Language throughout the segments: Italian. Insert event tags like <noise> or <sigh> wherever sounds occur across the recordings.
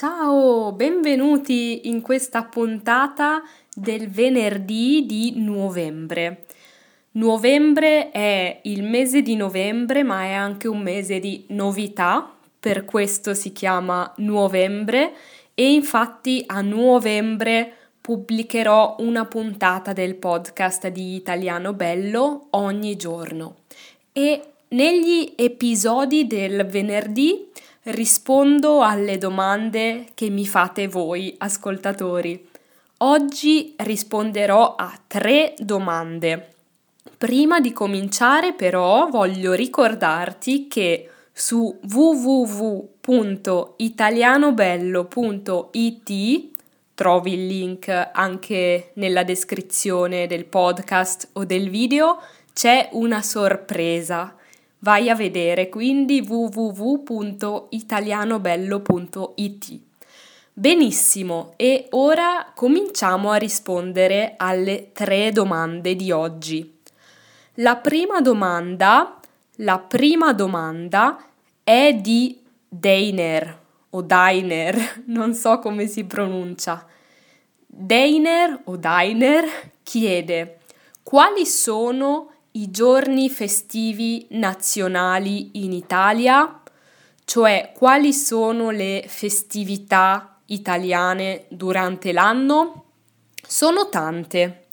Ciao, benvenuti in questa puntata del venerdì di novembre. Novembre è il mese di novembre, ma è anche un mese di novità, per questo si chiama novembre e infatti a novembre pubblicherò una puntata del podcast di Italiano Bello ogni giorno e negli episodi del venerdì rispondo alle domande che mi fate voi ascoltatori. Oggi risponderò a tre domande. Prima di cominciare però voglio ricordarti che su www.italianobello.it trovi il link anche nella descrizione del podcast o del video, c'è una sorpresa. Vai a vedere quindi www.italianobello.it. Benissimo, e ora cominciamo a rispondere alle tre domande di oggi. La prima domanda, la prima domanda è di Deiner o Diner, <laughs> non so come si pronuncia. Deiner o Diner chiede quali sono i giorni festivi nazionali in Italia, cioè quali sono le festività italiane durante l'anno? Sono tante,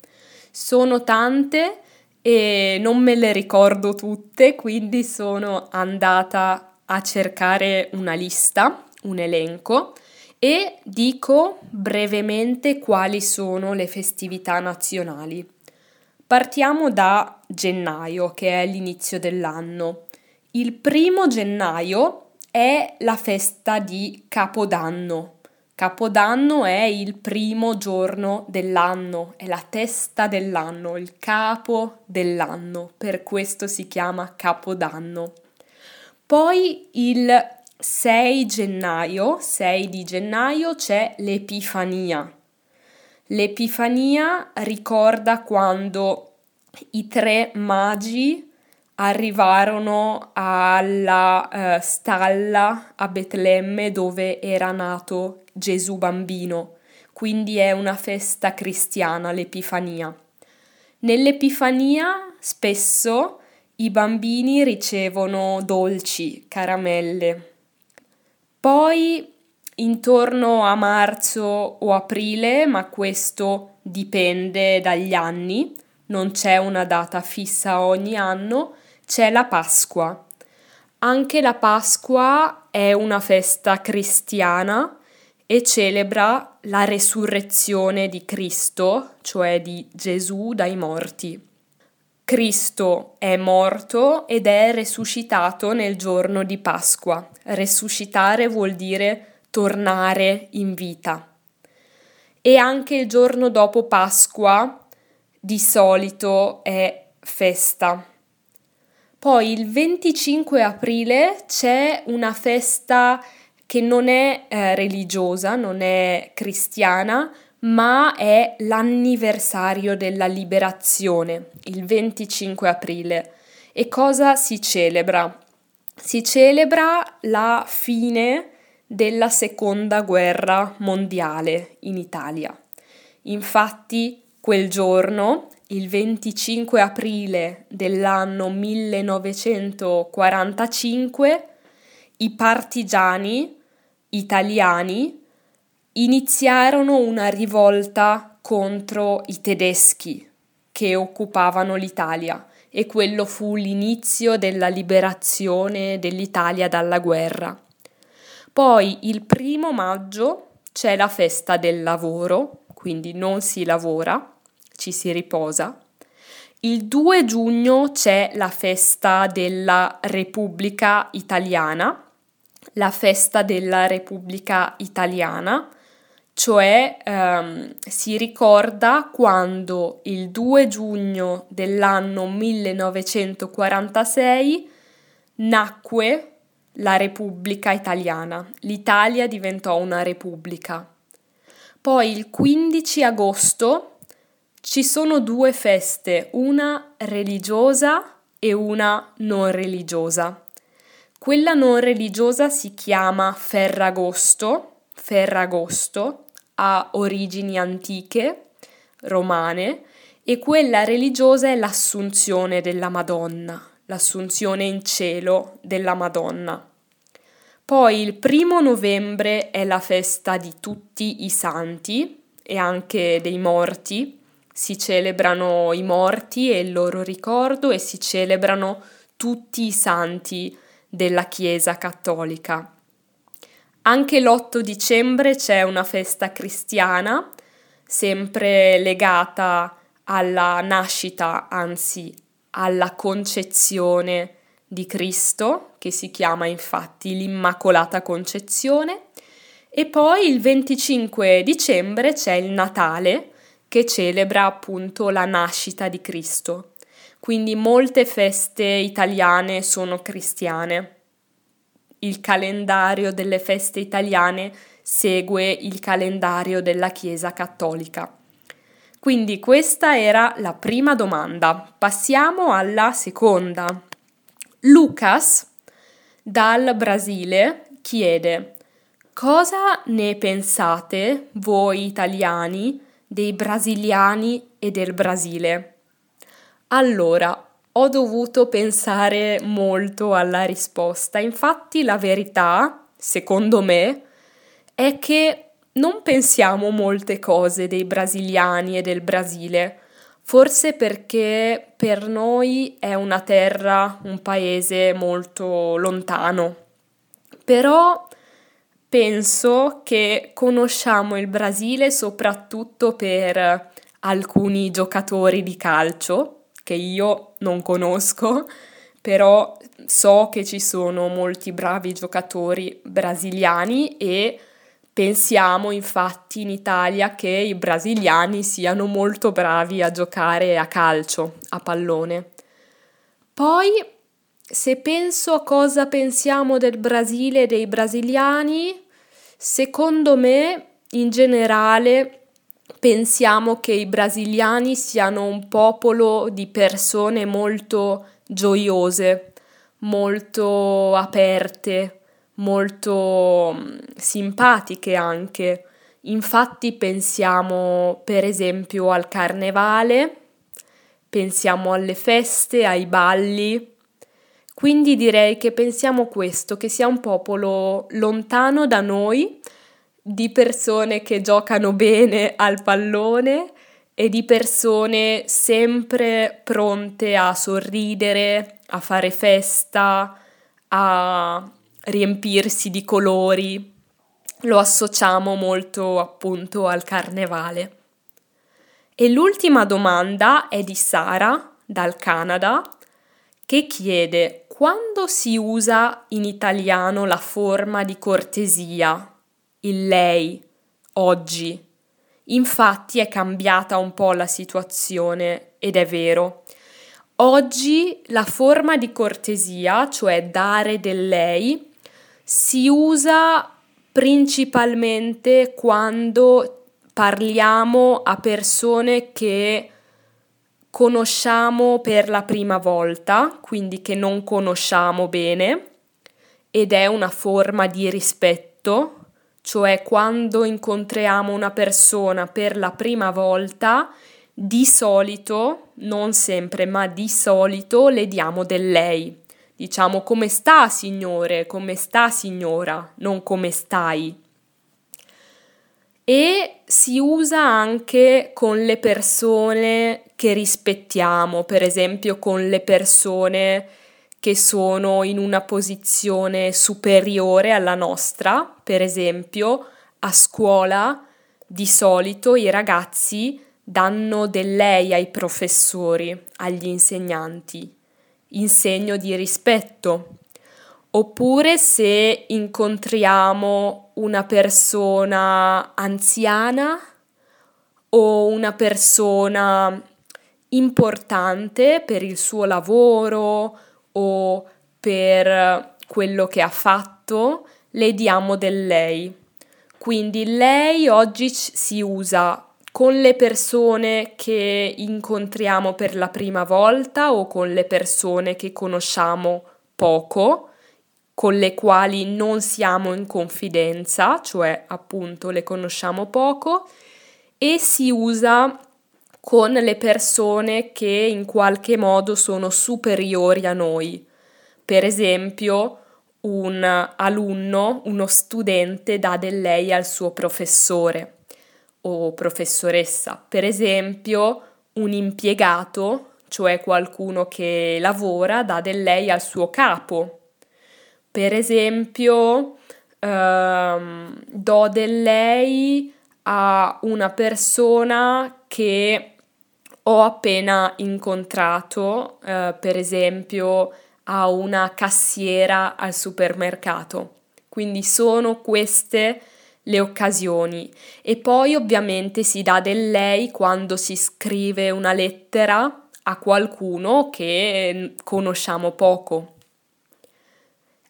sono tante e non me le ricordo tutte, quindi sono andata a cercare una lista, un elenco e dico brevemente quali sono le festività nazionali. Partiamo da gennaio, che è l'inizio dell'anno. Il primo gennaio è la festa di Capodanno. Capodanno è il primo giorno dell'anno, è la testa dell'anno, il capo dell'anno, per questo si chiama Capodanno. Poi il 6 gennaio, 6 di gennaio c'è l'Epifania. L'Epifania ricorda quando i tre magi arrivarono alla uh, stalla a Betlemme dove era nato Gesù bambino, quindi è una festa cristiana l'Epifania. Nell'Epifania spesso i bambini ricevono dolci, caramelle. Poi intorno a marzo o aprile, ma questo dipende dagli anni, non c'è una data fissa ogni anno, c'è la Pasqua. Anche la Pasqua è una festa cristiana e celebra la resurrezione di Cristo, cioè di Gesù dai morti. Cristo è morto ed è resuscitato nel giorno di Pasqua. Resuscitare vuol dire tornare in vita. E anche il giorno dopo Pasqua di solito è festa. Poi il 25 aprile c'è una festa che non è eh, religiosa, non è cristiana, ma è l'anniversario della liberazione, il 25 aprile. E cosa si celebra? Si celebra la fine della seconda guerra mondiale in Italia. Infatti, quel giorno, il 25 aprile dell'anno 1945, i partigiani italiani iniziarono una rivolta contro i tedeschi che occupavano l'Italia e quello fu l'inizio della liberazione dell'Italia dalla guerra. Poi il primo maggio c'è la festa del lavoro, quindi non si lavora, ci si riposa. Il 2 giugno c'è la festa della Repubblica Italiana, la festa della Repubblica Italiana, cioè ehm, si ricorda quando il 2 giugno dell'anno 1946 nacque la Repubblica Italiana. L'Italia diventò una repubblica. Poi il 15 agosto ci sono due feste, una religiosa e una non religiosa. Quella non religiosa si chiama Ferragosto, Ferragosto, ha origini antiche, romane, e quella religiosa è l'assunzione della Madonna, l'assunzione in cielo della Madonna. Poi il primo novembre è la festa di tutti i santi e anche dei morti. Si celebrano i morti e il loro ricordo e si celebrano tutti i santi della Chiesa cattolica. Anche l'8 dicembre c'è una festa cristiana, sempre legata alla nascita, anzi alla concezione di Cristo, che si chiama infatti l'Immacolata Concezione, e poi il 25 dicembre c'è il Natale, che celebra appunto la nascita di Cristo. Quindi molte feste italiane sono cristiane. Il calendario delle feste italiane segue il calendario della Chiesa cattolica. Quindi questa era la prima domanda. Passiamo alla seconda. Lucas dal Brasile chiede cosa ne pensate voi italiani dei brasiliani e del Brasile? Allora, ho dovuto pensare molto alla risposta. Infatti la verità, secondo me, è che non pensiamo molte cose dei brasiliani e del Brasile. Forse perché per noi è una terra, un paese molto lontano. Però penso che conosciamo il Brasile soprattutto per alcuni giocatori di calcio che io non conosco, però so che ci sono molti bravi giocatori brasiliani e Pensiamo infatti in Italia che i brasiliani siano molto bravi a giocare a calcio, a pallone. Poi, se penso a cosa pensiamo del Brasile e dei brasiliani, secondo me, in generale, pensiamo che i brasiliani siano un popolo di persone molto gioiose, molto aperte, molto mm, simpatiche anche. Infatti pensiamo per esempio al carnevale, pensiamo alle feste, ai balli. Quindi direi che pensiamo questo, che sia un popolo lontano da noi, di persone che giocano bene al pallone e di persone sempre pronte a sorridere, a fare festa, a riempirsi di colori, lo associamo molto appunto al carnevale. E l'ultima domanda è di Sara dal Canada che chiede quando si usa in italiano la forma di cortesia, il lei, oggi. Infatti è cambiata un po' la situazione ed è vero. Oggi la forma di cortesia, cioè dare del lei, si usa principalmente quando parliamo a persone che conosciamo per la prima volta, quindi che non conosciamo bene, ed è una forma di rispetto, cioè quando incontriamo una persona per la prima volta, di solito, non sempre, ma di solito le diamo del lei diciamo come sta signore, come sta signora, non come stai. E si usa anche con le persone che rispettiamo, per esempio con le persone che sono in una posizione superiore alla nostra, per esempio a scuola di solito i ragazzi danno del lei ai professori, agli insegnanti in segno di rispetto. Oppure se incontriamo una persona anziana o una persona importante per il suo lavoro o per quello che ha fatto, le diamo del lei. Quindi lei oggi si usa con le persone che incontriamo per la prima volta o con le persone che conosciamo poco, con le quali non siamo in confidenza, cioè appunto le conosciamo poco, e si usa con le persone che in qualche modo sono superiori a noi. Per esempio, un alunno, uno studente dà del lei al suo professore o professoressa. Per esempio, un impiegato, cioè qualcuno che lavora, dà del lei al suo capo. Per esempio, ehm, do del lei a una persona che ho appena incontrato, eh, per esempio a una cassiera al supermercato. Quindi sono queste le occasioni e poi ovviamente si dà del lei quando si scrive una lettera a qualcuno che conosciamo poco.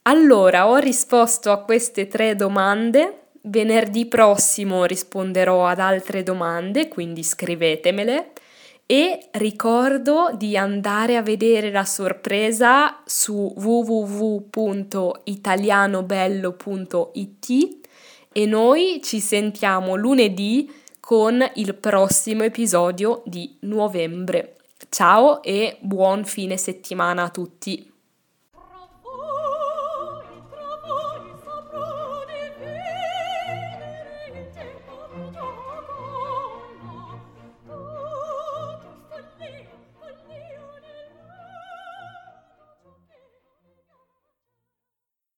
Allora, ho risposto a queste tre domande. Venerdì prossimo risponderò ad altre domande, quindi scrivetemele. E ricordo di andare a vedere la sorpresa su www.italianobello.it e noi ci sentiamo lunedì con il prossimo episodio di novembre. Ciao e buon fine settimana a tutti!